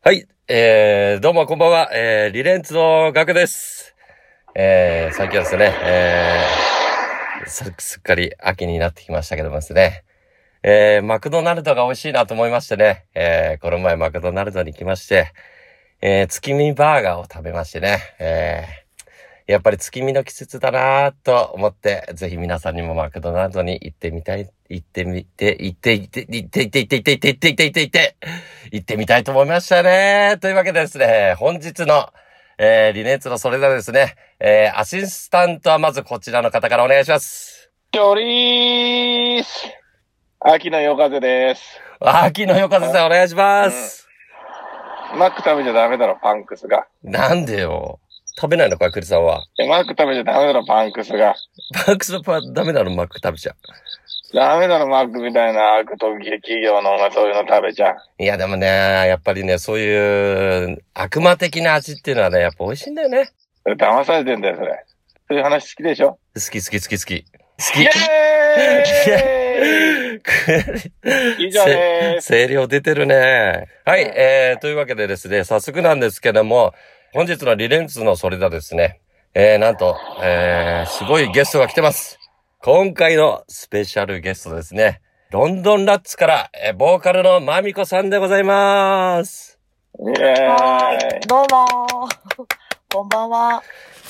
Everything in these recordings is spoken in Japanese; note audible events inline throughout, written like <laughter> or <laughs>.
はい、えー、どうもこんばんは、えー、リレンツのガクです。えー、最近はですね、えー、すっかり秋になってきましたけどもですね、えー、マクドナルドが美味しいなと思いましてね、えー、この前マクドナルドに来まして、えー、月見バーガーを食べましてね、えー、やっぱり月見の季節だなぁと思って、ぜひ皆さんにもマクドナルドに行ってみたい、行ってみて、行って、行って、行って、行って、行って、行って、行って、行って、行って、行って、行って、みたいと思いましたね。というわけでですね、本日の、えー、リネーツのそれではですね、えー、アシスタントはまずこちらの方からお願いします。チョリース秋の夜風です。秋のよかぜさんお願いします。マック食べちゃダメだろ、パンクスが。なんでよ。食べないのか、クリさんは。えマック食べちゃダメだろ、パンクスが。パンクスのパンダメなの、マック食べちゃダメだろ、マックみたいな悪党企業のお前そういうの食べちゃ。う。いや、でもね、やっぱりね、そういう悪魔的な味っていうのはね、やっぱ美味しいんだよね。それ騙されてんだよ、それ。そういう話好きでしょ？好き好き好き好き。好イき。エーイ <laughs> 以上でーす。声量出てるね。はい、えー、というわけでですね、早速なんですけども、本日のリレンツのそれだですね、えー、なんと、えー、すごいゲストが来てます。今回のスペシャルゲストですね、ロンドンラッツから、えー、ボーカルのマミコさんでございます。イェーイ。はい、どうもこんばんは、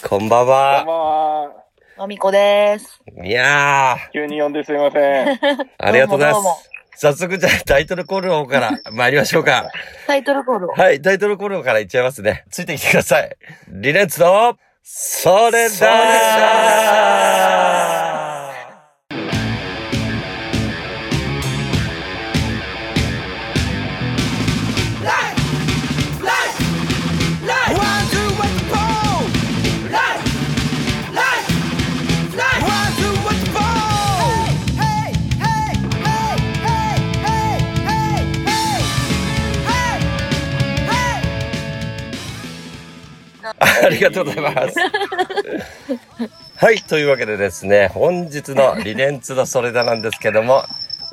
こんばんこんばは。んは。まみこです。いやー、急に呼んですいません。<laughs> ありがとうございます。早速じゃあタイトルコールの方から <laughs> 参りましょうか。タイトルコールを。はい、タイトルコールからいっちゃいますね。ついてきてください。リレンツの、それだーありがとうございます。はい、というわけでですね、本日のリレンツのそれだなんですけども、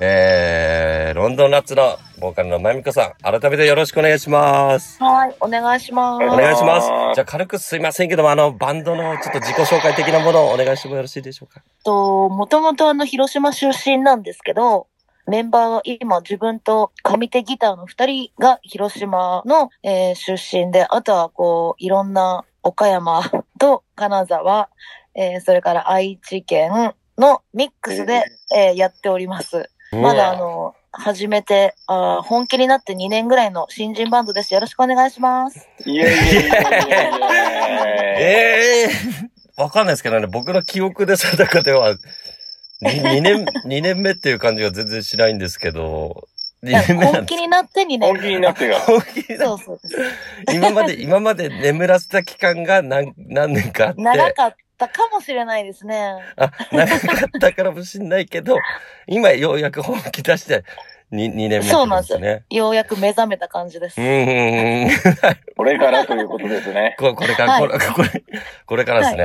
えー、ロンドンラッツのボーカルのまみこさん、改めてよろしくお願いします。はい、お願いします。お願いしますじゃあ軽くすいませんけども、あの、バンドのちょっと自己紹介的なものをお願いしてもよろしいでしょうか？と、もともとあの、広島出身なんですけど、メンバーが今自分と上手ギターの二人が広島の、えー出身で、あとはこう、いろんな岡山と金沢、えーそれから愛知県のミックスで、えーやっております。まだあの、初めて、あー本気になって2年ぐらいの新人バンドです。よろしくお願いします。イェイイェイイェイイェイイェイええー、わかんないですけどね、僕の記憶で定かでは、2年、二年目っていう感じが全然しないんですけど、2本気になって2年本気になってが。本気でそうそうです。今まで、<laughs> 今まで眠らせた期間が何、何年かあって、長かったかもしれないですね。あ、長かったからもしんないけど、<laughs> 今ようやく本気出して、2, 二年目そうなんですよね。ようやく目覚めた感じです。うんうんうん。これからということですね。ここれから、これ、これ、これからですね。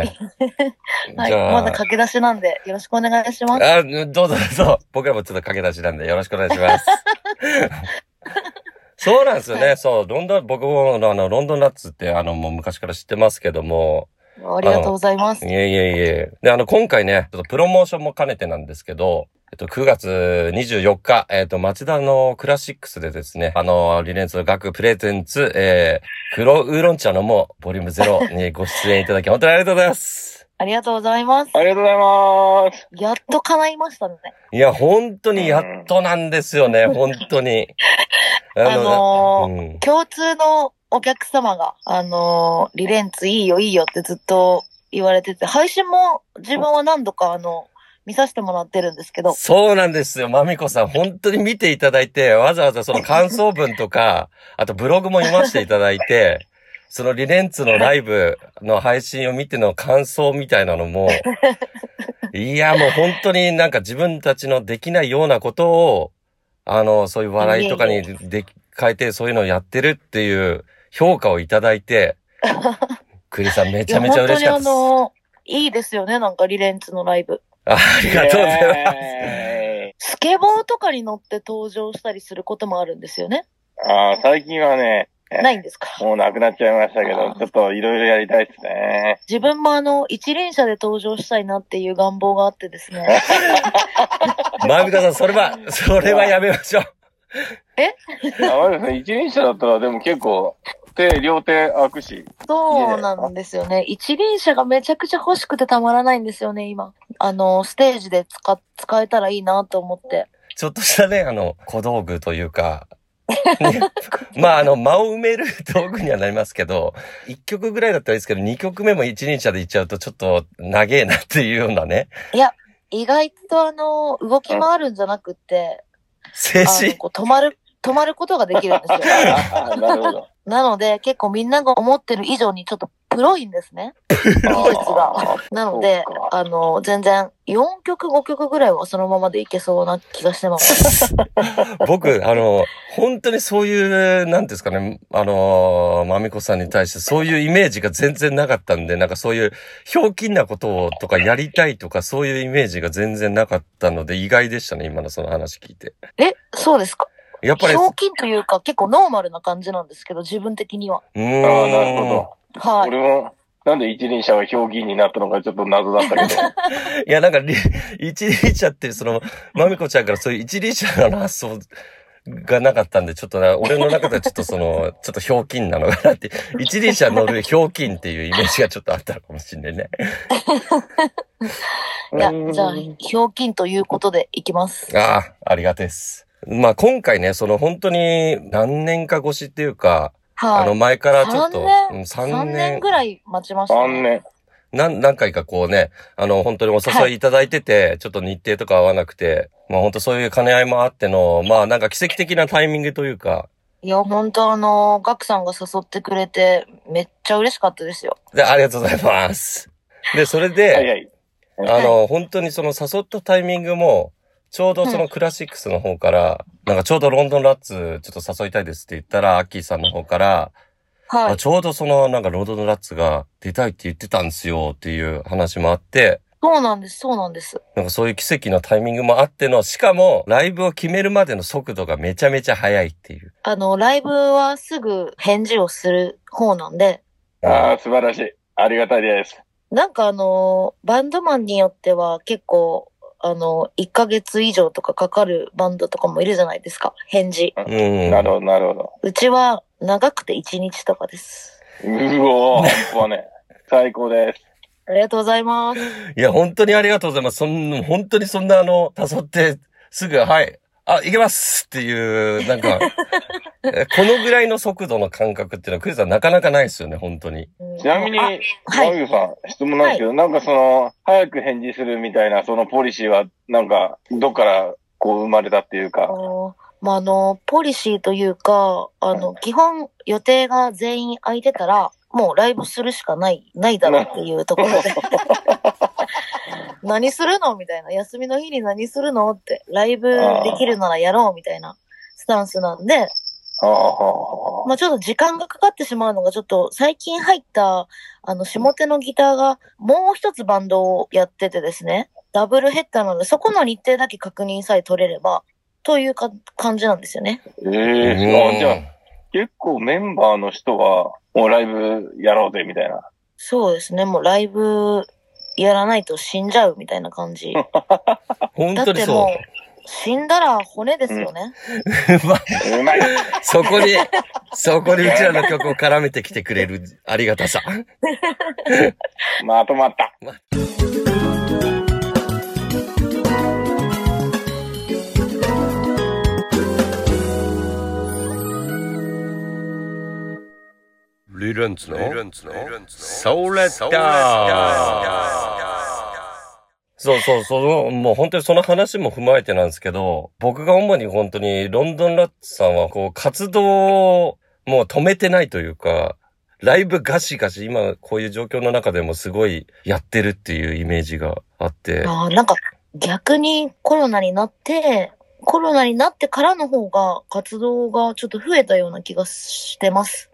はい。じゃあまだ駆け出しなんで、よろしくお願いします。あ、どうぞどうぞ。僕らもちょっと駆け出しなんでよろしくお願いします。<laughs> <laughs> そうなんですよね。そう、ロンドン、僕もあの、ロンドンナッツってあの、もう昔から知ってますけども、ありがとうございますい。えいえいえ。で、あの、今回ね、ちょっとプロモーションも兼ねてなんですけど、えっと、9月24日、えっと、町田のクラシックスでですね、あの、リレンツ学プレゼンツ、えー、黒ウーロン茶のもボリューム0にご出演いただき、本当にありがとうございます。ありがとうございます。ありがとうございます。やっと叶いましたね。いや、本当にやっとなんですよね、<laughs> 本当に。あのーうん共通のお客様が、あのーリレンツいいよいいよってずっと言われてて、配信も自分は何度かあの、見させてもらってるんですけど、そうなんですよ。まみこさん、本当に見ていただいて、わざわざその感想文とか、あとブログも読ませていただいて、そのリレンツのライブの配信を見ての感想みたいなのも、<laughs> いや、もう本当になんか自分たちのできないようなことを、あの、そういう笑いとかにで変えてそういうのをやってるっていう評価をいただいて、<laughs> クリさんめちゃめちゃ嬉しかったです。いや本当にあのいいですよね、なんかリレンツのライブ。あありがとうございます。えスケボーとかに乗って登場したりすることもあるんですよね。ーあー最近はね、ないんですか？もうなくなっちゃいましたけど、ちょっといろいろやりたいですね。自分もあの、一輪車で登場したいなっていう願望があってですね。まみかさん、それは、それはやめましょう。あ、まですね、一輪車だったらでも結構、手、両手開くし。そうなんですよね。一輪車がめちゃくちゃ欲しくてたまらないんですよね、今。あの、ステージで使、使えたらいいなと思って。ちょっとしたね、あの、小道具というか、ね <laughs> まあ、あの、間を埋める道具にはなりますけど、1曲ぐらいだったらいいですけど、2曲目も一輪車で行っちゃうとちょっと長えなっていうようなね、意外とあの、動き回るんじゃなくって、静止？こう止まる、止まることができるんですよ。<laughs> あなるほど。なので、結構みんなが思ってる以上にちょっとプロいんですね。技術が。なのであの、全然、4曲、5曲ぐらいはそのままでいけそうな気がしてます。<laughs> 僕、あの、本当にそういう、なんていうんですかね、あの、まみこさんに対してそういうイメージが全然なかったんで、なんかそういう、ひょうきんなことをとかやりたいとかそういうイメージが全然なかったので意外でしたね、今のその話聞いて。え、そうですか？やっぱり、ひょうきんというか、結構ノーマルな感じなんですけど、自分的には。うーん。ああ、なるほど。はい。俺も、なんで一輪車が表記になったのかちょっと謎だったけど。<laughs> いや、なんかり、一輪車って、その、まみこちゃんからそういう一輪車の発想がなかったんで、ちょっとな、俺の中ではちょっとその、ちょっとひょうきんなのかなって、一輪車乗るひょうきんっていうイメージがちょっとあったのかもしれないね。<laughs> いや、じゃあ、ひょうきんということでいきます。ああ、ありがたいです。まあ今回ね、その本当に何年か越しっていうか、あのはい。前からちょっと、3年？うん3 3年年ぐらい待ちました、3年。何、何回かこうね、あの、本当にお誘いいただいてて、ちょっと日程とか合わなくて、まあ本当そういう兼ね合いもあっての、まあなんか奇跡的なタイミングというか、いや、本当あの、ガクさんが誘ってくれて、めっちゃ嬉しかったですよ。で、ありがとうございます。で、それで、はいはい。あの、本当にその誘ったタイミングも、ちょうどそのクラシックスの方から、なんかちょうどロンドンラッツちょっと誘いたいですって言ったら、アッキーさんの方から、はい。あちょうどそのなんかロンドンラッツが出たいって言ってたんですよっていう話もあって、そうなんです、そうなんです。なんかそういう奇跡のタイミングもあっての、しかもライブを決めるまでの速度がめちゃめちゃ速いっていう。あの、ライブはすぐ返事をする方なんで、ああ、素晴らしい。ありがたいです。なんかあの、バンドマンによっては結構、あの、1ヶ月以上とかかかるバンドとかもいるじゃないですか。返事。うん。なるほど、なるほど。うちは長くて1日とかです。うおー、本当ね。最高です。ありがとうございます。いや、本当にありがとうございます。そん本当にそんなあの、誘って、すぐ、はい、あ、行けますっていう、なんか、え <laughs> このぐらいの速度の感覚っていうのは、クリスさんなかなかないですよね、本当に。うんちなみに、マギさん、質問なんですけど、なんかその、早く返事するみたいな、そのポリシーは、なんか、どっから、こう生まれたっていうあか。のまあ、あの、ポリシーというか、あの、基本予定が全員空いてたら、もうライブするしかない、ないだろうっていうところで。<laughs> 何するのみたいな。休みの日に何するのって。ライブできるならやろうみたいなスタンスなんで、まあちょっと時間がかかってしまうのがちょっと最近入ったあの下手のギターがもう一つバンドをやっててですね。ダブルヘッダーなのでそこの日程だけ確認さえ取れればというか感じなんですよね。ええあ、じゃあ、結構メンバーの人は、もうライブやろうぜ、みたいな。そうですね。もうライブやらないと死んじゃうみたいな感じ。<laughs> 本だ当にそうってもう。死んだら骨ですよね。<laughs> まあうまい。そこに、<laughs> そこにうちらの曲を絡めてきてくれるありがたさ。まとまった。リレンツの？ソーレッダそうそうそう、もう本当にその話も踏まえてなんですけど、僕が主に本当にロンドンラッツさんはこう活動をもう止めてないというか、ライブガシガシ今こういう状況の中でもすごいやってるっていうイメージがあって。あーなんか逆にコロナになって、コロナになってからの方が活動がちょっと増えたような気がしてます。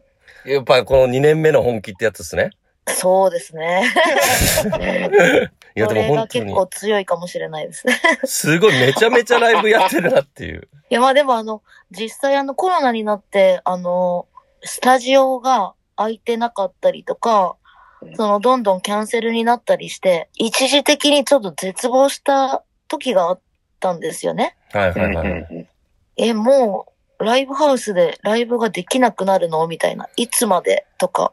やっぱりこの2年目の本気ってやつですね。そうですね。<laughs> いやでもこれが本当に、結構強いかもしれないです。すごいめちゃめちゃライブやってるなっていう。<laughs> いや、まあでもあの、実際あのコロナになって、あの、スタジオが空いてなかったりとかう、んそのどんどんキャンセルになったりして、一時的にちょっと絶望した時があったんですよね。はいうんはいはい。うんえ、もう、ライブハウスでライブができなくなるの？みたいな。いつまで？とか。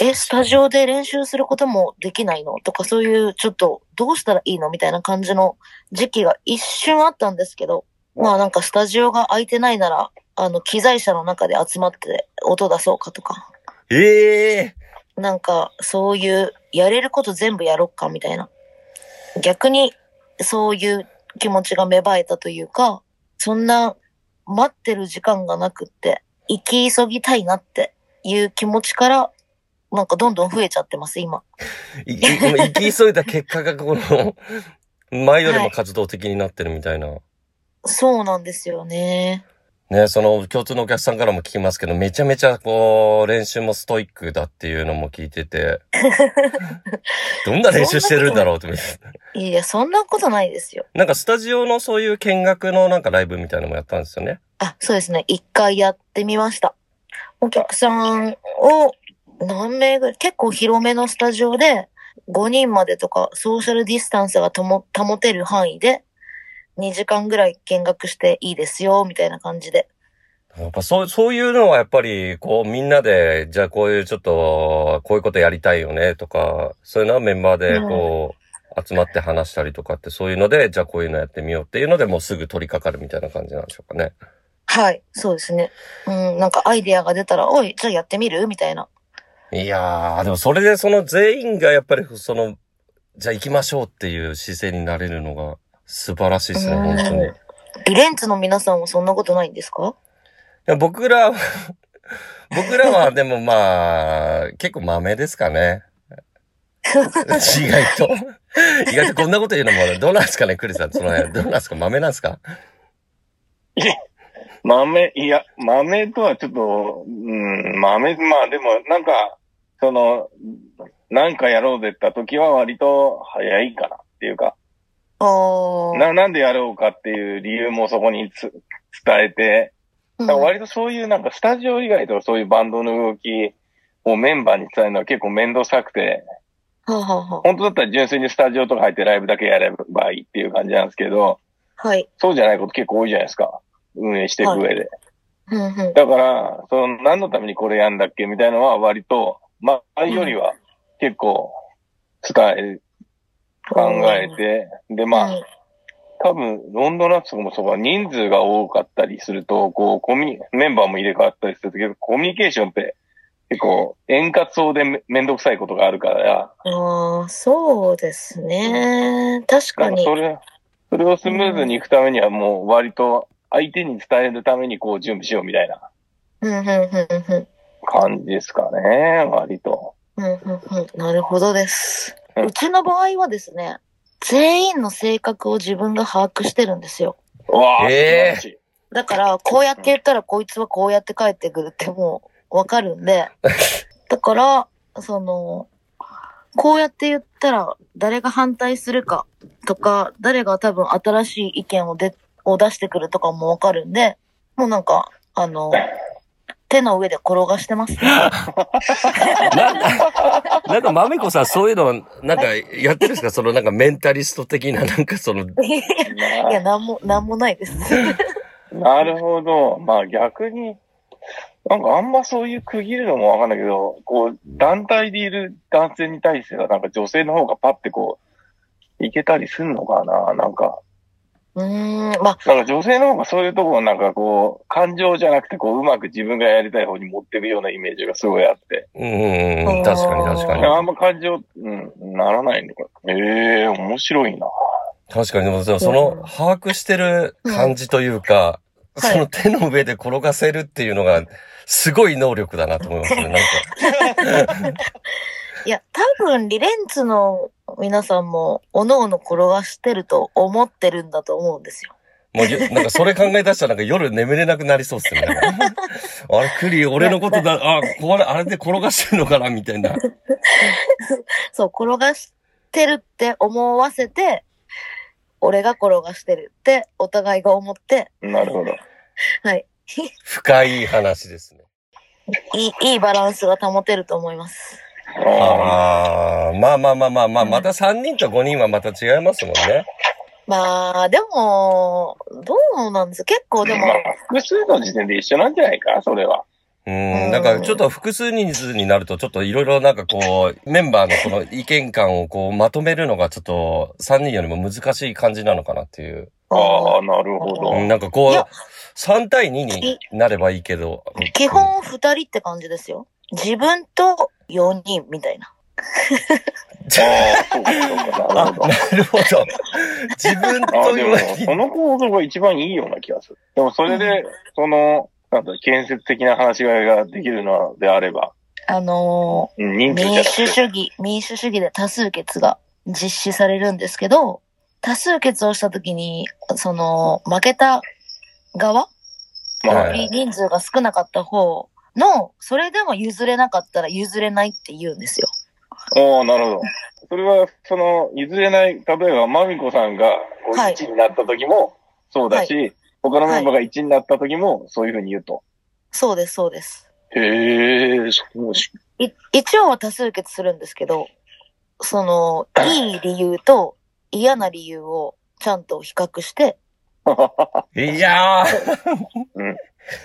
え、スタジオで練習することもできないの？とか、そういう、ちょっと、どうしたらいいの？みたいな感じの時期が一瞬あったんですけど、まあなんかスタジオが空いてないなら、あの、機材車の中で集まって音出そうかとか、ええなんか、そういう、やれること全部やろっか？みたいな。逆に、そういう気持ちが芽生えたというか、そんな、待ってる時間がなくって、生き急ぎたいなっていう気持ちから、なんかどんどん増えちゃってます、今。いい <laughs> 行き急いだ結果がこの、前よりも活動的になってるみたいな。そうなんですよね。ね、その共通のお客さんからも聞きますけど、めちゃめちゃこう、練習もストイックだっていうのも聞いてて、<laughs> どんな練習してるんだろうって。いや、そんなことないですよ。なんかスタジオのそういう見学のなんかライブみたいなのもやったんですよね。あ、そうですね。一回やってみました。お客さんを何名ぐらい、結構広めのスタジオで5人までとかソーシャルディスタンスがとも保てる範囲で2時間ぐらい見学していいですよ、みたいな感じで。やっぱそう、そういうのはやっぱり、こうみんなで、じゃあこういうちょっと、こういうことやりたいよねとか、そういうのはメンバーでこう、集まって話したりとかって、そういうので、じゃあこういうのやってみようっていうので、もうすぐ取り掛かるみたいな感じなんでしょうかね。はい、そうですね。うん、なんかアイデアが出たら、おい、じゃあやってみる？みたいな。いやー、でもそれでその全員がやっぱりその、じゃあ行きましょうっていう姿勢になれるのが素晴らしいですね、うん本当に。いリレンツの皆さんはそんなことないんですか？や僕らは、<laughs> 僕らはでもまあ、結構豆ですかね。<laughs> 意外と。意外とこんなこと言うのも、どうなんですかね、クリスさん。その辺、どうなんですか？豆なんですか？豆、いや、豆とはちょっと、うん、豆、まあでも、なんか、その、なんかやろうぜって時は割と早いかなっていうか、な、なんでやろうかっていう理由もそこにつ伝えて、うんだから割とそういうなんかスタジオ以外とかそういうバンドの動きをメンバーに伝えるのは結構面倒くさくて、はあはあはあ本当だったら純粋にスタジオとか入ってライブだけやればいいっていう感じなんですけど、はい。そうじゃないこと結構多いじゃないですか。運営していく上で。うんうん。だから、その何のためにこれやんだっけみたいなのは割と、前よりは結構伝え、考えて、で、まあ、うん多分、ロンドンラップとかもそうか、人数が多かったりすると、こう、コミメンバーも入れ替わったりするけど、コミュニケーションって結構円滑そうでめめんどくさいことがあるから、ああ、そうですね。確かにかそ。れ、それをスムーズに行くためにはもう割と相手に伝えるためにこう準備しようみたいなうん、うん、うん、うん。感じですかね、割と。うん、うん、うん。なるほどです。うちの場合はですね、全員の性格を自分が把握してるんですよ。うわぁ、えー。だから、こうやって言ったらこいつはこうやって帰ってくるってもうわかるんで、<laughs> だから、その、こうやって言ったら誰が反対するかとか、誰が多分新しい意見をでを出してくるとかもわかるんで、もうなんか、あの、手の上で転がしてますね。<laughs> なんか、なんか豆子さんそういうの、なんかやってるんですか？そのなんかメンタリスト的な、なんかその、<laughs> いや、なんも、なんもないです。<laughs> なるほど。まあ逆に、なんかあんまそういう区切るのもわかんないけど、こう、団体でいる男性に対しては、なんか女性の方がパッてこう、いけたりすんのかな？なんか、うーん、まあ、なんか女性の方がそういうところなんかこう、感情じゃなくてこう、うまく自分がやりたい方に持っていくようなイメージがすごいあって。うんうんうん、確かに確かに。あんま感情、うん、ならないのか。ええ面白いな。確かに、でもその、把握してる感じというか、うんその手の上で転がせるっていうのが、すごい能力だなと思いますね、なんか。<laughs> いや、多分、リレンツの皆さんも、おのおの転がしてると思ってるんだと思うんですよ。もうよ、<laughs> なんかそれ考え出したらなんか夜眠れなくなりそうっすよね。あれ、クリ、俺のことだ、あ、これ、あれで転がしてるのかなみたいな。<laughs> そう、転がしてるって思わせて、俺が転がしてるって、お互いが思って、なるほど。はい。深い話ですね。<laughs> いい、いいバランスが保てると思います。あああ、まあまあまあまあまあ、また3人と5人はまた違いますもんね。まあ、でも、どうなんです結構でもま、あ、複数の時点で一緒なんじゃないか、それは。ううんん、なんかちょっと複数人数になると、ちょっといろいろなんかこう、メンバーのこの意見感をこう、まとめるのがちょっと3人よりも難しい感じなのかなっていう。ああ、なるほど。うん、なんかこう、3対2になればいいけど。基本二人って感じですよ。自分と4人みたいな。ああ、そうか、そうか、なあ、るほど。なるほど。自分あとでも、4人その構造が一番いいような気がする。でも、それで、その、なんだ、建設的な話し合いができるのであれば、あのー民主主義、民主主義で多数決が実施されるんですけど、多数決をしたときに、その、負けた側？まあ、はい人数が少なかった方の、それでも譲れなかったら譲れないって言うんですよ。おーなるほど。それは、その、譲れない、例えば、マミコさんが、こう、はい1になった時も、そうだし、他のメンバーが1になった時も、そういうふうに言うと。そうです、そうです。へえ、そうし、い一応は多数決するんですけど、その、いい理由と嫌な理由をちゃんと比較して、<laughs> いやー、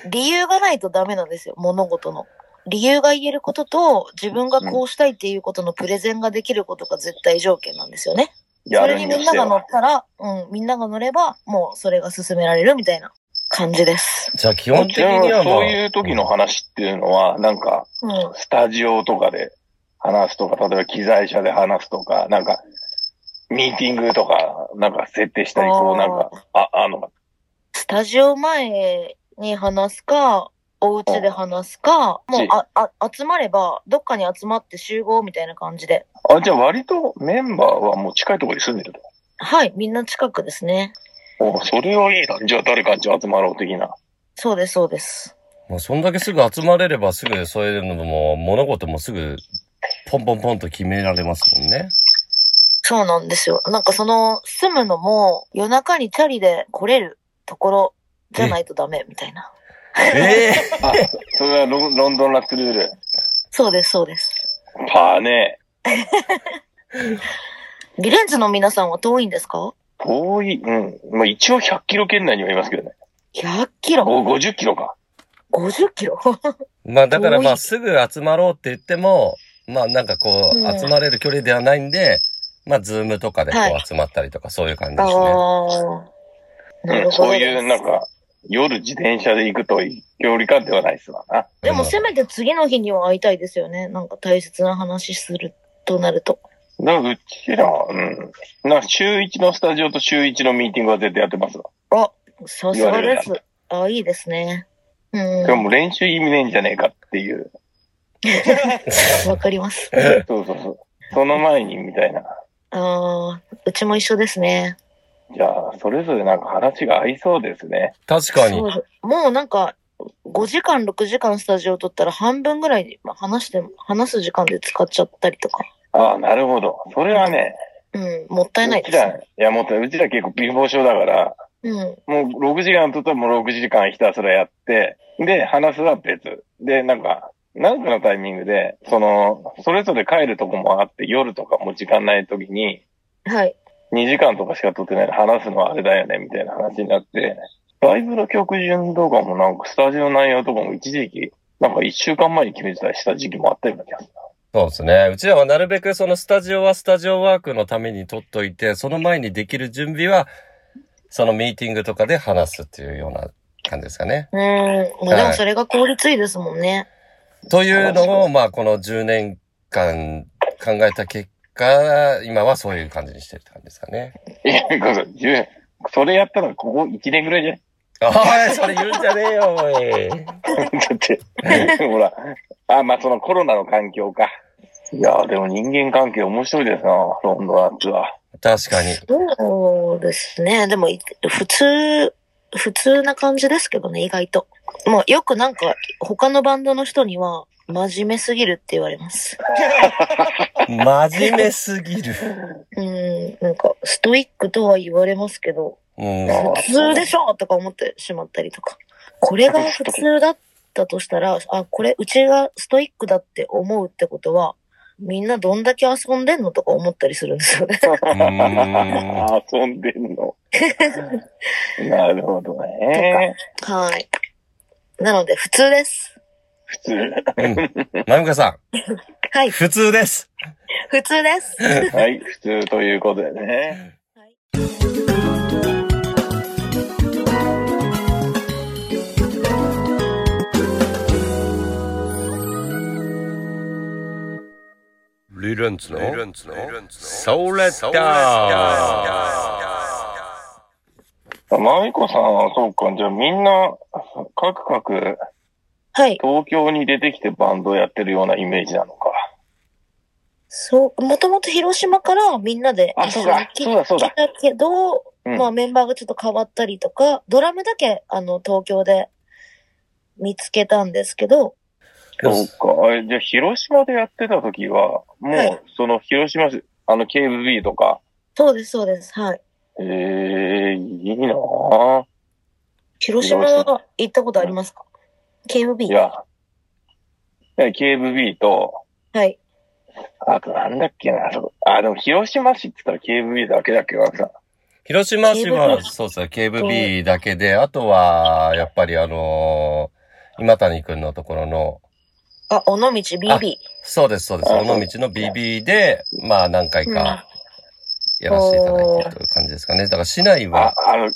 理由がないとダメなんですよ、物事の。理由が言えることと、自分がこうしたいっていうことのプレゼンができることが絶対条件なんですよね。やそれにみんなが乗っは。たら、うん、みんなが乗れば、もうそれが進められるみたいな感じです。じゃあ基本的ににはまあ。そういう時の話っていうのは、なんか、うん。スタジオとかで話すとか、例えば機材車で話すとか、なんか、ミーティングとか、なんか設定したり、こう、なんか、あ、あの、スタジオ前に話すか、お家で話すか、もうあ、あ、集まれば、どっかに集まって集合みたいな感じで。あ、じゃあ割とメンバーはもう近いところに住んでると。はい、みんな近くですね。おそれはいいな。じゃあ誰かんち集まろう的な。そうです、そうです。まあ、そんだけすぐ集まれればすぐそういうのも、物事もすぐ、ポンポンポンと決められますもんね。そうなんですよ。なんかその、住むのも夜中にチャリで来れるところじゃないとダメみたいな。ええ <laughs> あ、それはロンロンドンラッツルール。そうです、そうです。パーね。<laughs> リレンズの皆さんは遠いんですか？遠い、うん。まあ一応100キロ圏内にはいますけどね。?100 キロ？お、50キロか。?50 キロ？<laughs> まあだからまあすぐ集まろうって言っても、まあなんかこう、うん集まれる距離ではないんで、まあズームとかでこはいう集まったりとかそういう感じあですね。あ。なるほど。そういう、なんか、夜自転車で行くと距離感ではないっすわな。でもせめて次の日には会いたいですよね。なんか大切な話するとなると。だからうちら、うん。な、週1のスタジオと週1のミーティングは絶対やってますわ。あ、さすがです。あ、いいですね。うん。でも練習意味ねえんじゃねえかっていう。<laughs> わかります。そうそうそう。その前にみたいな。ああ、うちも一緒ですね。じゃあ、それぞれなんか話が合いそうですね。確かにそ。うもうなんか、5時間、6時間スタジオ取ったら半分ぐらいまあ話しても、話す時間で使っちゃったりとか。ああ、なるほど。それはね、うん、もったいないうです。ちら、いや、もっと、うちら結構貧乏症だから、うん。もう6時間とったらもう6時間ひたすらやって、で、話すは別。で、なんか、なんかのタイミングで、その、それぞれ帰るとこもあって、夜とかも時間ない時に、はい。2時間とかしか撮ってないで話すのはあれだよね、みたいな話になって、ライブの曲順とかもなんかスタジオ内容とかも一時期、なんか1週間前に決めてたりした時期もあったような気がするそうですね。うちらはなるべくそのスタジオはスタジオワークのために取っといて、その前にできる準備は、そのミーティングとかで話すっていうような感じですかね。うん。もうでもそれが効率いいですもんね。というのを、まあこの10年間考えた結果、今はそういう感じにしてるって感じですかね。いや、こそじゅうそれやったのここ1年ぐらいじゃない？おい、それ言うんじゃねえよ、おい。<laughs> だって、ほら、あ、まあそのコロナの環境か。いや、でも人間関係面白いですな、ロンドンアッツは。確かに。そうですね。でも、い普通、普通な感じですけどね、意外と。もうよくなんか、他のバンドの人には、真面目すぎるって言われます。真面目すぎる。うん、なんか、ストイックとは言われますけど、うん。普通でしょとか思ってしまったりとか。これが普通だっったとしたら、あ、これうちがストイックだって思うってことは、みんなどんだけ遊んでんのとか思ったりするんですよね。ー <laughs> 遊んでんの。<laughs> なるほどね。はい。なので、普通です。普通。うん。まゆかさはいん、。普通です。普通です。はい、普通ということでね。リレンツの、ソーレッダまみこさんはそうか、じゃあみんな、カクカクはい。東京に出てきてバンドやってるようなイメージなのか。そう、もともと広島からみんなであそうだ来そうだそうだ来たけど、うんまあメンバーがちょっと変わったりとか、ドラムだけあの東京で見つけたんですけど、そうか。じゃあ広島でやってた時は、もはいうその広島市、あの KVB とか、そうです、そうです。はい。ええいいなぁ。広島は行ったことありますか?いや、いや KVB と、はい。あとなんだっけな、そうあ、でも広島市って言ったら KVB だけだっけどさ。広島市は、そうですね、KVB だけで、あとは、やっぱりあのー今谷くんのところの、あ、尾道 BB。そうです、そうです、あ尾道の BB で、まあ何回かやらせていただいてるという感じですかね。だから市内あは、、あの、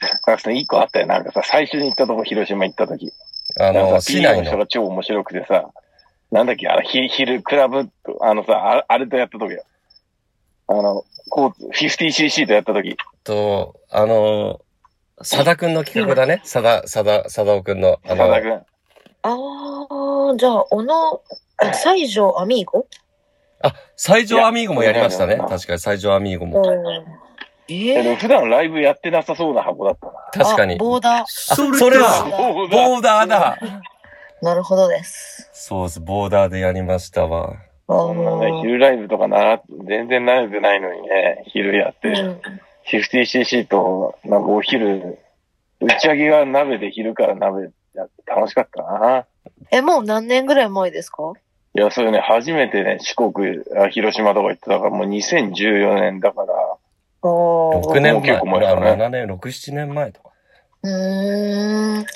なんかさ、一個あったよ。なんかさ、最初に行ったとこ広島行った時。あの、市内の、人が超面白くてさ、なんだっけ、あの、ひ昼クラブと、あのさ、ああれとやった時よ。あの、コーツ、50cc とやった時。と、あの、佐田くんの企画だね。佐田、佐田、佐田尾くんの、あの佐田、君。あー、じゃあ、小野、あ西条アミーゴ？あ、最上アミーゴもやりましたね。確かに最上アミーゴも。えええでも普段ライブやってなさそうな箱だったな。確かに。あボーダー。あ、それだボーダーボーダーだ。なるほどです。そうです、ボーダーでやりましたわ。あそんなね、ー昼ライブとかなら、全然慣れてないのにね、昼やって、うん、50cc と、なんかお昼、打ち上げが鍋で昼から鍋やって楽しかったな。え、もう何年ぐらい前ですか？いや、それね、初めてね、四国、あ広島とか行ってたから、もう2014年だから、6年前、結構前だね7年、6、7年前とか。うーん。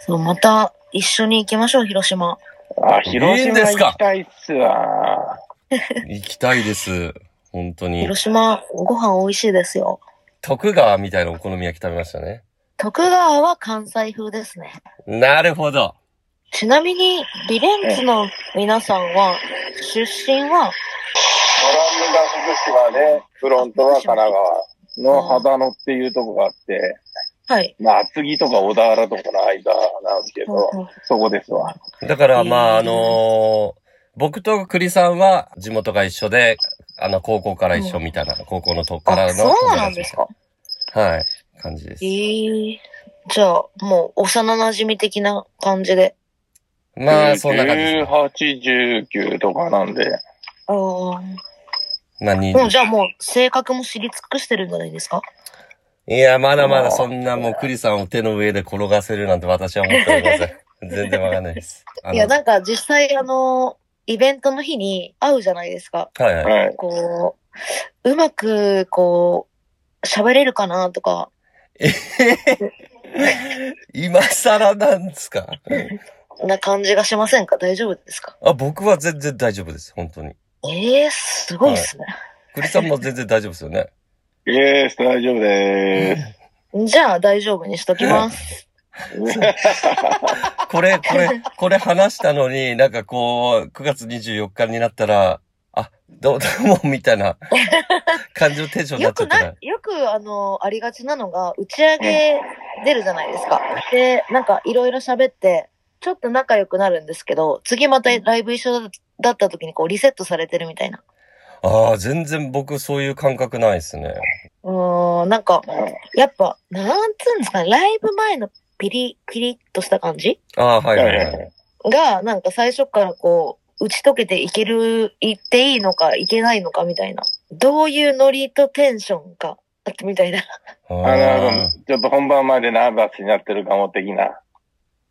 そう、また一緒に行きましょう、広島。あ、広島いいんですか行きたいっすわ。<laughs> 行きたいです。本当に。広島、ご飯美味しいですよ。徳川みたいなお好み焼き食べましたね。徳川は関西風ですね。なるほど。ちなみに、リレンツの皆さんは、出身は、ドラムが福島で、フロントは神奈川の秦野っていうとこがあって、はい。まあ、厚木とか小田原とかの間なんですけど、そこですわ。だから、まあ、あのー僕と栗さんは地元が一緒で、あの、高校から一緒みたいな、高校のとこからあ、の。そうなんですか？はい。感じです。ええじゃあ、もう、幼馴染的な感じで？まあ、そんな感じです。18、19とかなんで、ああ。まあ、にもう、じゃあもう、性格も知り尽くしてるんじゃないですか？いや、まだまだそんなもう栗さんを手の上で転がせるなんて私は思っておりません。<laughs> 全然わかんないです。いや、なんか実際、あの、イベントの日に会うじゃないですか。はいはい。はい。こう、うまく、こう、喋れるかなとか、今更なんですか？<laughs> な感じがしませんか？大丈夫ですか？あ、僕は全然大丈夫です。本当に。ええすごいっすね。栗さんも全然大丈夫ですよね。イエース、大丈夫でーす。じゃあ大丈夫にしときます。<laughs> これ、これ、これ話したのに、なんかこう、9月24日になったら、あ、どう、<laughs> どうも、みたいな <laughs> 感じのテンションになよくっちゃったらな、。よくあの、ありがちなのが、打ち上げ出るじゃないですか。で、なんかいろいろ喋って、ちょっと仲良くなるんですけど、次またライブ一緒だだった時にこうリセットされてるみたいな。ああ、全然僕そういう感覚ないですね。うーん、なんか、やっぱ、なんつうんですかね、ライブ前のピリ、ピリッとした感じ？ああ、はいはいは。はいいが、なんか最初からこう、打ち解けていける、いっていいのかいけないのかみたいな。どういうノリとテンションか、みたいな。ああの、ちょっと本番までナーバスになってるかも的な。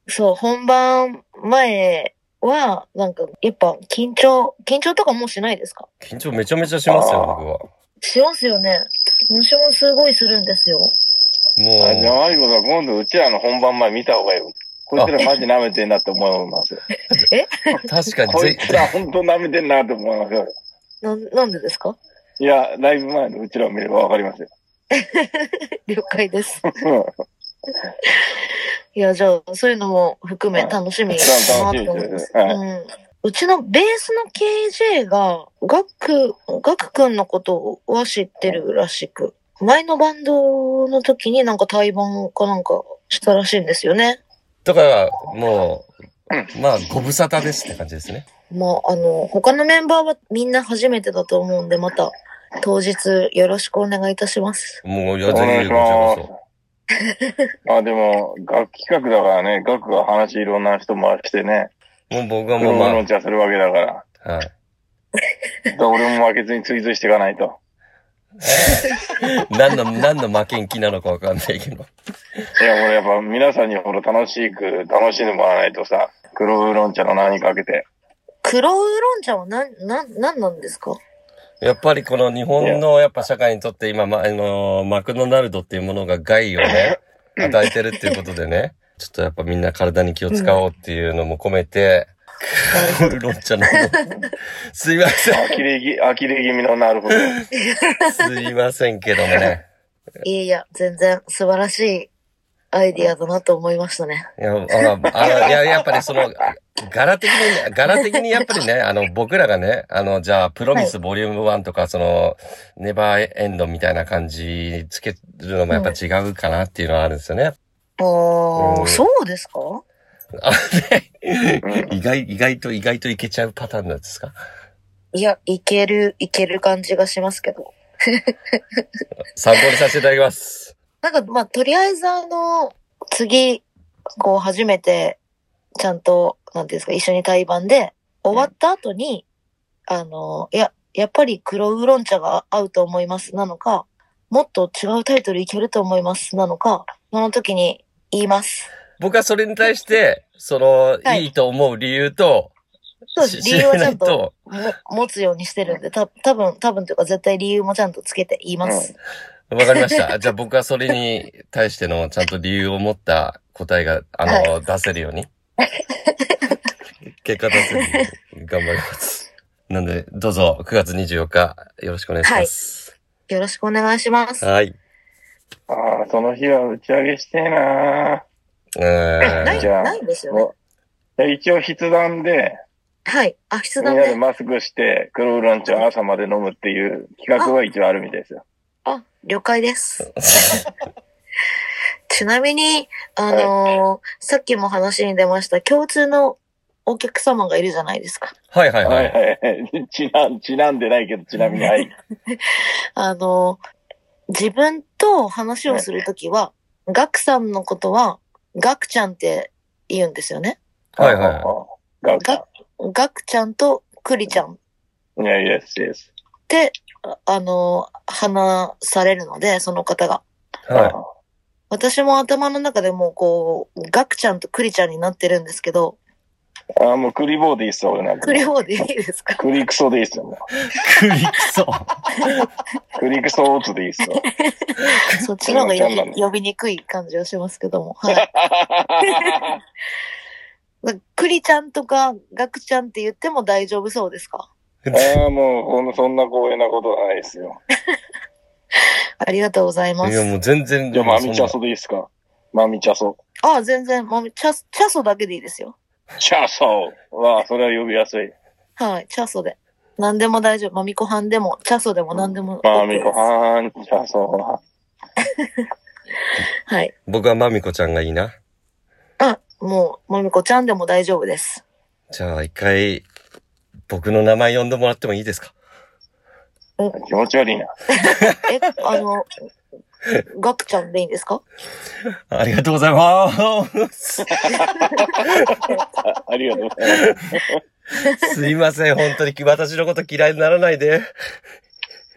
そう、本番前は、なんか、やっぱ緊張、緊張とかもうしないですか？緊張めちゃめちゃしますよ、僕は。しますよね。私もすごいするんですよ。もあじゃあ、う、マリコさん、今度うちらの本番前見た方がいいよ。こいつらマジ舐めてんなって思いますよ。確かにぜこいつら本当舐めてんなって思いますよ。な、なんでですか？いや、ライブ前のうちらを見ればわかりますよ。<laughs> 了解です。<laughs> いや、じゃあ、そういうのも含め楽しみだなって思います。はいうん。うちのベースの KJ が、ガク、ガクくんのことは知ってるらしく、前のバンドの時になんか対バンかなんかしたらしいんですよね。だから、もう、まあ、ご無沙汰ですって感じですね。まあ、あの、他のメンバーはみんな初めてだと思うんで、また当日よろしくお願いいたします。もう、いや、ぜひ、こちらまこす。あ、でも、楽企画だからね、楽が話いろんな人回してね、そ。もう僕はもう、まの茶するわけだから。あ、はい。だから俺も負けずに追随していかないと。<laughs> 何の、何の負けん気なのかわかんないけど。いや、俺やっぱ皆さんにほら楽しく、楽しんでもらわないとさ、黒ウーロン茶の名にかけて。黒ウーロン茶は何、何、何なんですか？やっぱりこの日本のやっぱ社会にとって今、ま、あの、マクドナルドっていうものが害をね、与えてるっていうことでね、ちょっとやっぱみんな体に気を使おうっていうのも込めて、ウ <laughs> ーロン茶の、すいません。呆れぎ、呆れ気味のなるほど。すいませんけどもね。いやいや、全然素晴らしいアイディアだなと思いましたね。いや、ああのいや、やっぱりその、柄的にね、柄的にやっぱりね、<laughs> あの、僕らがね、あの、じゃあ、プロミスボリューム1とか、その、ネバーエンドみたいな感じつけるのもやっぱ違うかなっていうのはあるんですよね。ああ、うん。そうですか？あ意外、意外と意外といけちゃうパターンなんですか？いや、いける、いける感じがしますけど。参考にさせていただきます。なんか、まあ、とりあえずあの、次、こう、初めて、ちゃんと、なんていうんですか、一緒に対バンで、終わった後に、あの、いや、やっぱり黒ウーロン茶が合うと思います、なのか、もっと違うタイトルいけると思います、なのか、その時に言います。僕はそれに対して、その、はいいいと思う理由と、そうです。し理由はちゃんとも持つようにしてるんで、た多分多分というか絶対理由もちゃんとつけて言います。わかりました。<laughs> じゃあ僕はそれに対してのちゃんと理由を持った答えが、あの、出せるように。<laughs> 結果出せるように頑張ります。なんで、どうぞ9月24日よろしくお願いします。よろしくお願いします。はい。ああ、その日は打ち上げしてえなうない、ーん。じゃあないんですよね。一応筆談で、はい。あ、筆みんなで談で。マスクして、黒ウーロン茶を朝まで飲むっていう企画は一応あるみたいですよ。あ、了解です。<laughs> ちなみに、あのーさっきも話に出ました、共通のお客様がいるじゃないですか。はいはいは。はいいはいはい。<laughs> ちなん、ちなんでないけど、ちなみに、はい。<laughs> あのー自分と話をするときは、ガクさんのことは、ガクちゃんって言うんですよね。はいはいガクさガクちゃんとクリちゃんん。いや、イエス、イエス。って、ああのー話されるので、その方が。は私も頭の中でもうこう、ガクちゃんとクリちゃんになってるんですけど、ああ、もうクリボーでいいっすよ、俺なんか。クリボーでいいですか？クリクソでいいっすよ、もう。い。クリクソ。クリクソオーツでいいっすよ。そっちの方が呼び呼びにくい感じはしますけども。はい。<laughs> クリちゃんとかガクちゃんって言っても大丈夫そうですか？ああ、もう、この、そんな光栄なことはないですよ。<laughs> ありがとうございまいやす。もう全然。じゃあ、マミチャソでいいっすか？マミチャソ。あ、全然、まみ、チャス、チャソだけでいいですよ。<laughs> チャソは、それは呼びやすい。はい、チャソで。何でも大丈夫。マミコハンでも、チャソでも何でも OK です。マミコはーん、チャソは。はい。僕はマミコちゃんがいいな。あ、もう、マミコちゃんでも大丈夫です。じゃあ一回、僕の名前呼んでもらってもいいですか？気持ち悪いな。<laughs> え、あの、ガクちゃんでいいんですか？ありがとうございます。<laughs> ありがとうございます。すいません、本当に私のこと嫌いにならないで。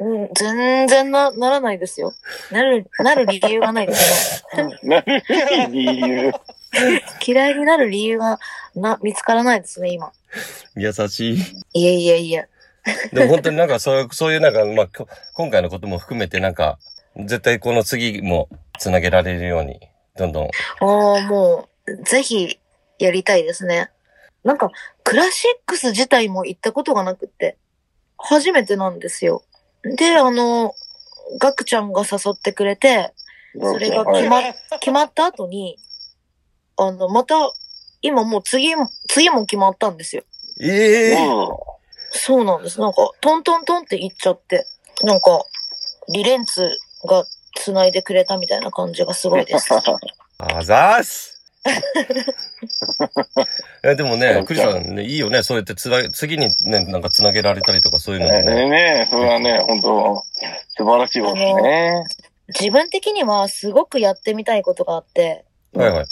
うん、全然な、ならないですよ。なる、なる理由がないですなる理由。<laughs> 嫌いになる理由がな、見つからないですね、今。優しい。いえいえいえ。でも本当になんかそういう、<laughs> そういうなんか、まあ、こ今回のことも含めてなんか、絶対この次もつなげられるように、どんどん。ああ、もう、ぜひ、やりたいですね。なんか、クラシックス自体も行ったことがなくって、初めてなんですよ。で、あの、ガクちゃんが誘ってくれて、それが決ま、決まった後に、あの、また、今もう次も、次も決まったんですよ。ええそうなんです。なんか、トントントンって言っちゃって、なんか、リレンツが繋いでくれたみたいな感じがすごいです。あざーす <laughs> えでもね、クリさんね、いいよね。そうやってつな、次にね、なんかつなげられたりとかそういうのもね。ねねそれはね、本当素晴らしいことですね。自分的にはすごくやってみたいことがあって、はいはい。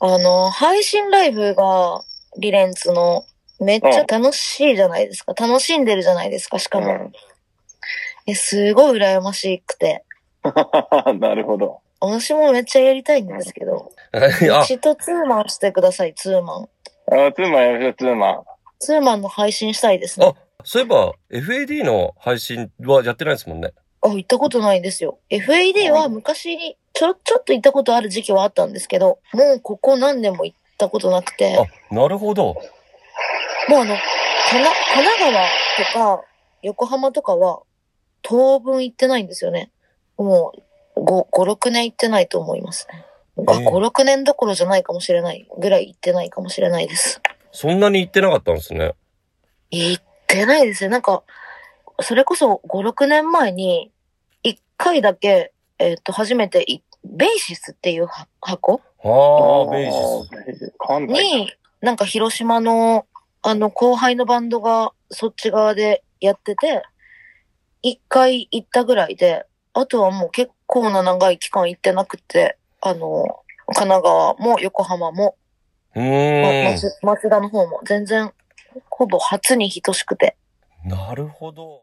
あの、配信ライブがリレンツのめっちゃ楽しいじゃないですか。楽しんでるじゃないですか、しかも。うんえすごい羨ましくて。<laughs> なるほど。私もめっちゃやりたいんですけど、<laughs> あ、ちとツーマンしてください、ツーマン。あ、ツーマンやりましょう、ツーマン。ツーマンの配信したいですね。あ、そういえば、FAD の配信はやってないですもんね。あ、行ったことないんですよ。FAD は昔、ちょ、ちょっと行ったことある時期はあったんですけど、もうここ何年も行ったことなくて、あ、なるほど。もうあの、かな、神奈川とか、横浜とかは、当分行ってないんですよね。もう、5、5、6年行ってないと思いますね。あ、ええ5、6年どころじゃないかもしれないぐらい行ってないかもしれないです。そんなに行ってなかったんですね。行ってないですね。なんか、それこそ5、6年前に、1回だけ、えっ、と、初めてい、ベーシスっていうは箱？ああ、ベーシス。に、なんか広島の、あの、後輩のバンドがそっち側でやってて、一回行ったぐらいで、あとはもう結構な長い期間行ってなくて、あの、神奈川も横浜も、うん。松松田の方も全然、ほぼ初に等しくて。なるほど。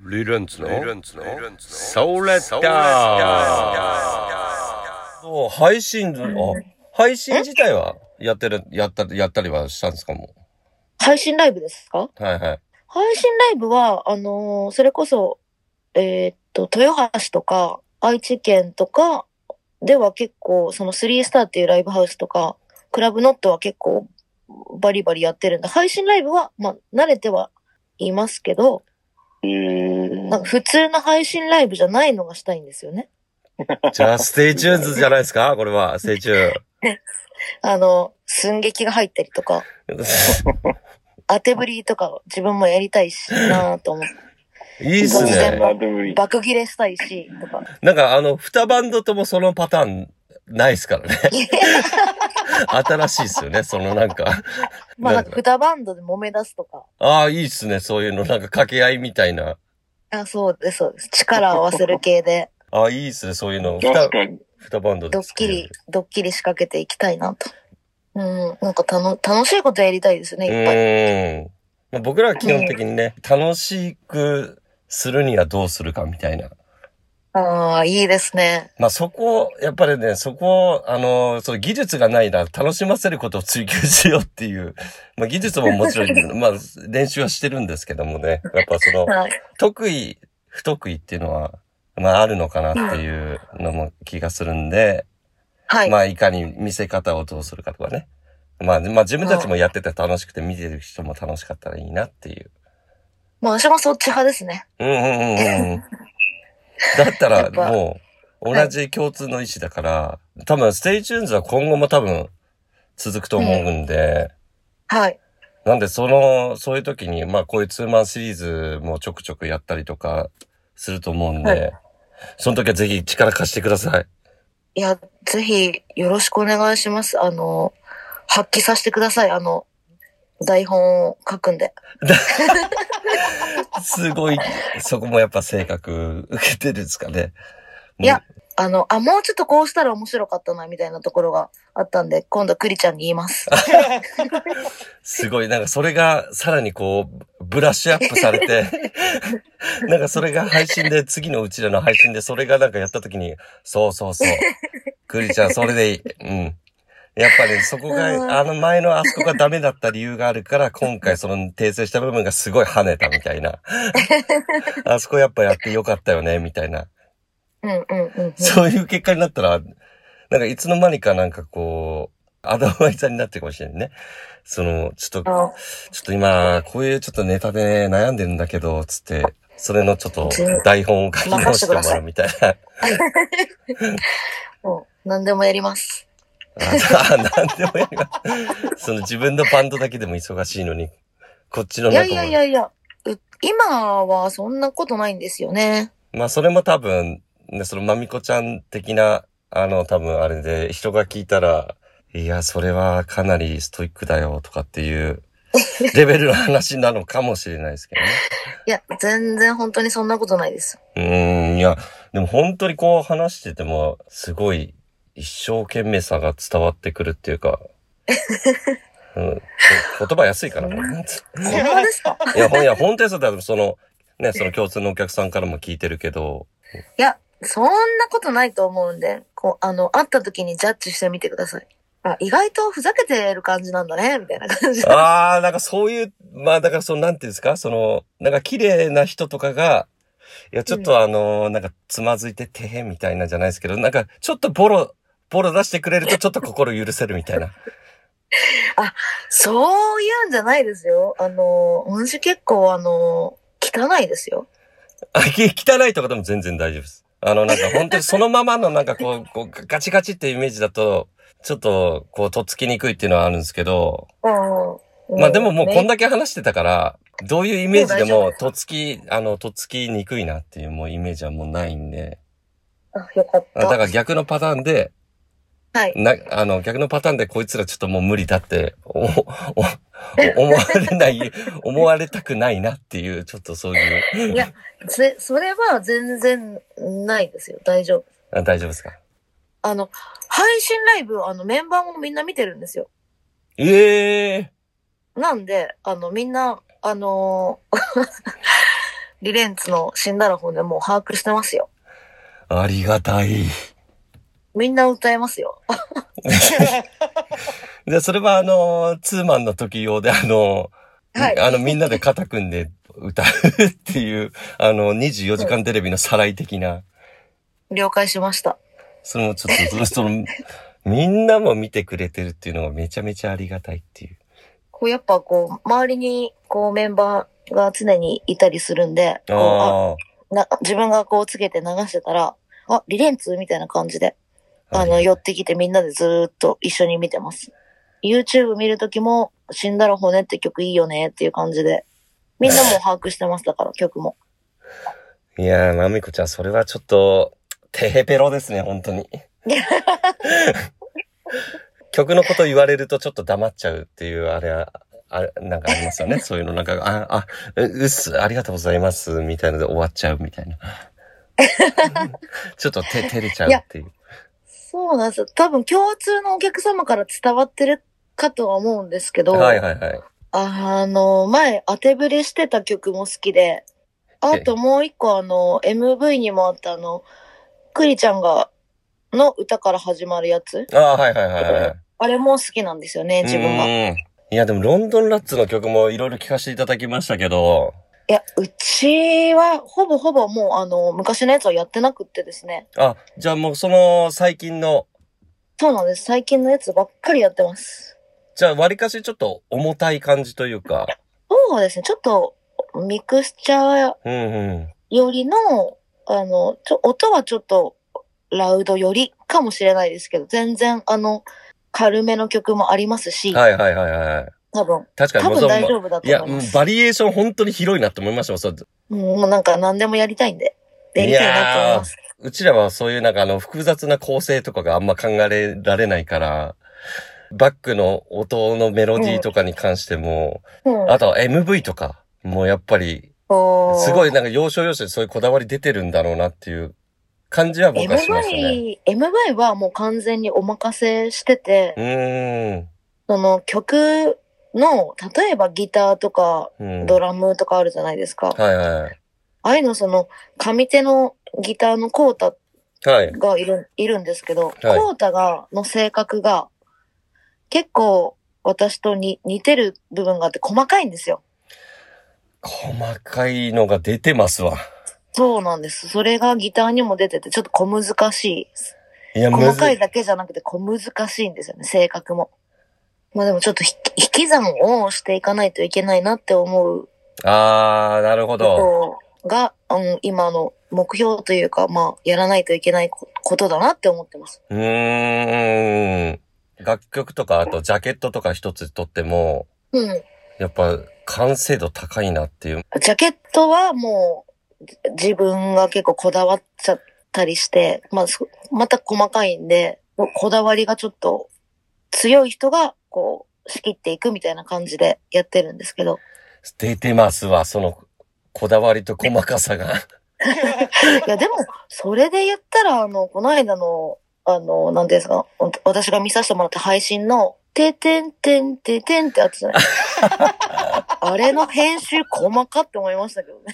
リレンツの？ソーレッダーそう、配信、あ、配信自体はやってる、やった、やったりはしたんですかも配信ライブですか？う。はいはい。配信ライブは、あのーそれこそ、えーっと、豊橋とか、愛知県とかでは結構、その3スターっていうライブハウスとか、クラブノットは結構バリバリやってるんで、配信ライブは、まあ、慣れてはいますけど、えーなんか普通の配信ライブじゃないのがしたいんですよね。じゃあ、ステイチューンズじゃないですか？これは、ステイチュあの、寸劇が入ったりとか、ーン。当てぶりとか自分もやりたいしなぁと思って、いいっすね。逆ギレしたいし、とか。なんかあの、二バンドともそのパターンないですからね。<laughs> 新しいっすよね、そのなんか。まあなんかなんか二バンドで揉め出すとか。ああ、いいっすね、そういうの。なんか掛け合いみたいな。あ、そうです、そうです。力を合わせる系で、ああ、いいっすね、そういうの。二確かに。二バンドでドッキリ、ドッキリ仕掛けていきたいなと。うん、なんかたの、楽しいことやりたいですね、ういっぱい。ーん。まあ僕らは基本的にね、楽しくするにはどうするかみたいな。ああ、いいですね。まあそこ、やっぱりね、そこ、あの、その技術がないな、楽しませることを追求しようっていう。まあ技術ももちろん、<laughs> まあ練習はしてるんですけどもね。やっぱその、はい。得意、不得意っていうのは、まああるのかなっていうのも気がするんで、はい。まあいかに見せ方をどうするかとかね。まあ、まあ自分たちもやってて楽しくて見てる人も楽しかったらいいなっていう。まあ私もそっち派ですね。うんうんうんうん。だったら <laughs> もう同じ共通の意思だから、多分ステイチューンズは今後も多分続くと思うんで、はい。なんでその、そういう時に、まあこういうツーマンシリーズもちょくちょくやったりとかすると思うんで、はいその時はぜひ力貸してください。いや、ぜひ、よろしくお願いします。あの、発揮させてください。あの、台本を書くんで。<laughs> すごい、そこもやっぱ性格受けてるんですかね。いやあの、あ、もうちょっとこうしたら面白かったな、みたいなところがあったんで、今度クリちゃんに言います。<laughs> すごい、なんかそれがさらにこう、ブラッシュアップされて、なんかそれが配信で、次のうちらの配信でそれがなんかやった時に、そうそうそう。クリちゃん、それでいい。うん。やっぱりそこうんが、あの前のあそこがダメだった理由があるから、今回その訂正した部分がすごい跳ねたみたいな。あそこやっぱやってよかったよね、みたいな。うんうんうんうん。そういう結果になったら、なんかいつの間にかなんかこう、アドバイザーになってるかもしれないね。その、ちょっと、あちょっと今、こういうちょっとネタで、ね、悩んでるんだけど、つって、それのちょっと台本を書き直してもらうみたいな。<laughs> もう、何でもやります。あ、あ、なんでもやります。その自分のバンドだけでも忙しいのに、こっちの中も。いやいやいやいや、う今はそんなことないんですよね。まあ、それも多分、ね、そのまみこちゃん的な、あの、多分あれで、人が聞いたら、いや、それはかなりストイックだよ、とかっていう、<laughs> レベルの話なのかもしれないですけどね。<laughs> いや、全然本当にそんなことないです。うーん、いや、でも本当にこう話してても、すごい一生懸命さが伝わってくるっていうか、<laughs> うん、こ言葉安いからね。本当ですか？いや、ほん本当にそうだよ。その、ね、その共通のお客さんからも聞いてるけど、いや、そんなことないと思うんで、こう、あの、会った時にジャッジしてみてください。あ、意外とふざけてる感じなんだね、みたいな感じで。ああ、なんかそういう、まあだからその、なんていうんですか、その、なんか綺麗な人とかが、いや、ちょっとあの、なんかつまずいててへんみたいなんじゃないですけど、なんかちょっとボロ、ボロ出してくれるとちょっと心許せるみたいな。<laughs> そういうんじゃないですよ。あの、私結構あの、汚いですよ。あ、き汚いとかでも全然大丈夫です。あの、なんか本当にそのままのなんかこう、こうガチガチってイメージだと、ちょっと、こう、とっつきにくいっていうのはあるんですけど、うん。まあでももうこんねだけ話してたから、どういうイメージでも、とっつき、あの、とっつきにくいなっていうもうイメージはもうないんで、あ、よかった。あだから逆のパターンで、はい。な、あの、逆のパターンでこいつらちょっともう無理だって、お、お、お思われない、<laughs> 思われたくないなっていう、ちょっとそういう。いや、そそれは全然ないですよ。大丈夫。あ大丈夫ですか？あの、配信ライブ、あの、メンバーもみんな見てるんですよ。ええなんで、あの、みんな、あのー <laughs> リレンツの死んだら本でもう把握してますよ。ありがたい。みんな歌えますよ。<laughs> で、それはあの、ツーマンの時用で、あの、はいあの、みんなで肩組んで歌うっていう、あの、24時間テレビのさらい的な、了解しました。それもちょっと、その、<laughs> みんなも見てくれてるっていうのがめちゃめちゃありがたいっていう。こう、やっぱこう、周りに、こう、メンバーが常にいたりするんで、こうああな自分がこうつけて流してたら、あ、リレンツみたいな感じで、あ。あの、寄ってきてみんなでずーっと一緒に見てます。YouTube 見るときも、死んだら骨って曲いいよねっていう感じで、みんなも把握してます、だから曲も。<laughs> いやー、まみこちゃん、それはちょっと、テヘペロですね、本当に。<laughs> 曲のこと言われるとちょっと黙っちゃうっていう、あれは、あれ、なんかありますよね。<laughs> そういうの、なんか、あ、あ、ううっす、ありがとうございます、みたいなので終わっちゃうみたいな。<laughs> ちょっとて、照れちゃうっていう。そうなんですよ。多分共通のお客様から伝わってるかとは思うんですけど、はいはいはい。あの、前当てぶれしてた曲も好きで、あともう一個あの、MV にもあったあの、クリちゃんが、の歌から始まるやつ？ああ、はいはいはいはい。あれも好きなんですよね、自分が。いや、でも、ロンドンラッツの曲もいろいろ聴かせていただきましたけど、や、うちはほぼほぼもうあの、昔のやつはやってなくってですね。あ、じゃあもうその最近の、そうなんです。最近のやつばっかりやってます。じゃあ割かしちょっと重たい感じというか、そうですね。ちょっと、ミクスチャーうんうん。あの、ちょ、音はちょっと、ラウドよりかもしれないですけど、全然、あの、軽めの曲もありますし、はいはいはいはい。多分、確かに多分大丈夫だといや、思います。バリエーション本当に広いなと思いましたもんそううん、もうなんか何でもやりたいんで、やりたいなと思います。うちらはそういうなんかあの複雑な構成とかがあんま考えられないから、バックの音のメロディーとかに関しても、うん。あとは MV とか、もうやっぱり、すごいなんか要所要所でそういうこだわり出てるんだろうなっていう感じは僕はしますね。MV、MV はもう完全にお任せしててう、ーん。その曲の、例えばギターとかうん。ドラムとかあるじゃないですか。はいはい。ああいうのその、上手のギターのコータはい。がいる、いるんですけど、はいコータが、の性格が、結構私とに似てる部分があって細かいんですよ。細かいのが出てますわ。そうなんです。それがギターにも出てて、ちょっと小難しいです。いや、む細。かいだけじゃなくて小難しいんですよね、性格も。まあでもちょっとひ引き算をしていかないといけないなって思うあー、なるほど。が、うん、今の目標というか、まあ、やらないといけないこことだなって思ってます。うーん。楽曲とか、あとジャケットとか一つとっても、うん。やっぱ完成度高いなっていう。ジャケットはもう、じ自分が結構こだわっちゃったりして、まあ、そまた細かいんで、こだわりがちょっと強い人が、こう、仕切っていくみたいな感じでやってるんですけど。出てますわ、その、こだわりと細かさが。<laughs> いや、でも、それで言ったら、あの、この間の、あの、なんていうんですか、私が見させてもらった配信の、ててんてんててんってやつじゃない。あれの編集細かって思いましたけどね。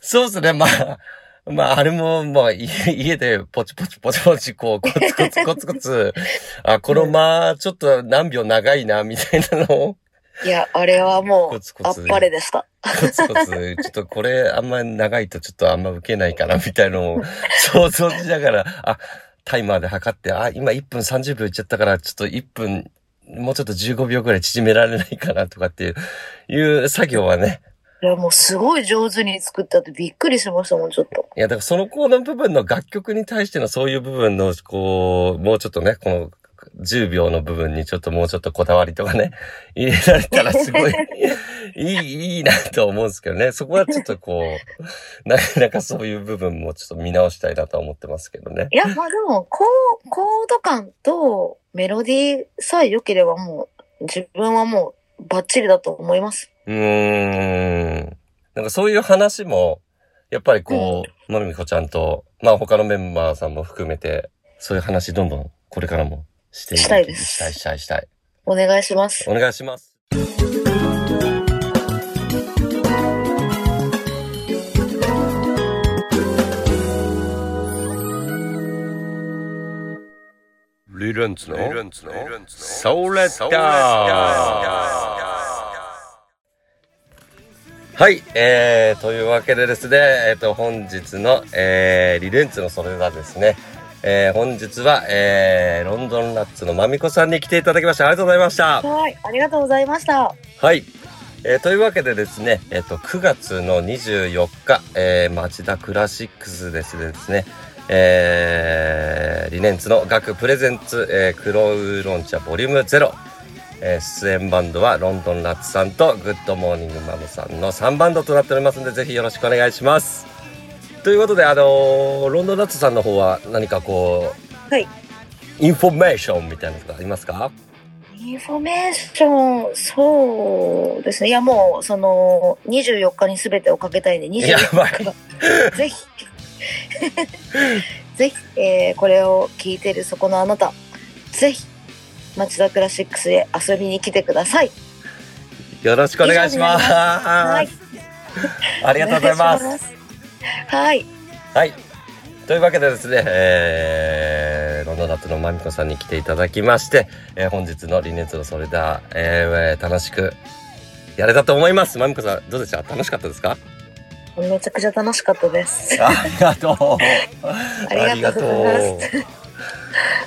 そうですね、まあ、まあ、あれも、まあ、い家でポチポチポチポチ、こう、コツコツコツコツ、あ、この間、ちょっと何秒長いな、みたいなのを、いや、あれはもうコツ、コツあっぱれでした。コツコツ、ちょっとこれあんま長いとちょっとあんま受けないかな、みたいなのを想像しながら、あ、タイマーで測って、あ、今1分30秒いっちゃったから、ちょっと1分、もうちょっと15秒ぐらい縮められないかな、とかっていう、いう作業はね、いや、もうすごい上手に作ったってびっくりしましたもん、ちょっと。いや、だからそのコーナー部分の楽曲に対してのそういう部分の、こう、もうちょっとね、この10秒の部分にちょっともうちょっとこだわりとかね、<laughs> 入れられたらすごいいい、いいなと思うんですけどね。そこはちょっとこう、<laughs> なかなかそういう部分もちょっと見直したいなとは思ってますけどね。いや、まあでも、コーコード感とメロディーさえ良ければもう、自分はもうバッチリだと思います。うーん。なんかそういう話も、やっぱりこう、まるみこちゃんと、まあ他のメンバーさんも含めて、そういう話どんどんこれからもしてしたいですしたい、したい、したい。お願いします。お願いします。リレンツの？ソーレッダはい、えー、というわけでですね、えっ、と、本日の、えー、リレンツのそれだですね、えー、本日は、えー、ロンドンラッツのまみこさんに来ていただきました。ありがとうございました。はい、ありがとうございました。はい。えーというわけでですね、えっ、と、9月の24日、えー、町田クラシックスですですね、えー、リネンツの楽プレゼンツ、えー、クロウロンチャボリューム0、えー出演バンドはロンドンラッツさんとグッドモーニングマムさんの3バンドとなっておりますので、ぜひよろしくお願いします。ということで、あのーロンドンラッツさんの方は何かこう、はい。インフォメーションみたいなのがありますか？インフォメーション、そうですね。いや、もう、その、24日に全てをかけたいんで、24やばい日が、<laughs> ぜひ、<laughs> ぜひ、えーこれを聞いてるそこのあなた、ぜひ、町田クラシックスへ遊びに来てください。よろしくお願いします。はい。<laughs> ありがとうございます。はい。はい。というわけでですね、えー、ロンドンナットのまみこさんに来ていただきまして、えー本日のリネツのそれでは、えー、楽しくやれたと思います。まみこさん、どうでした？楽しかったですか？めちゃくちゃ楽しかったです。ありがとう。<laughs> ありがとうございます。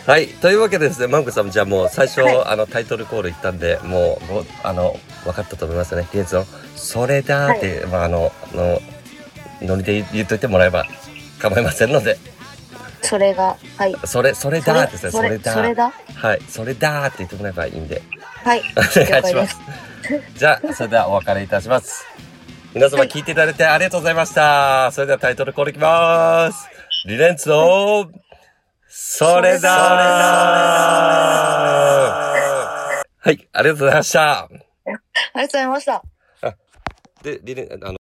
はい。というわけでですね、マンコさん、じゃあもう最初、はいあの、タイトルコール言ったんで、もう、ごあの、分かったと思いますよね。リネツの、それだーって、まあ、あの、あの、ノリで言っといてもらえば構いませんので、それが、はい。それ、それだーってですね、それ、だそれだ？はい、それだーって言ってもらえばいいんで、はい。お願いします。じゃあ、それではお別れいたします。皆様聞いていただいてありがとうございました。それではタイトルコールいきます。リレンツの、それだーはい、ありがとうございました。<laughs> ありがとうございました。で、リレン、あの、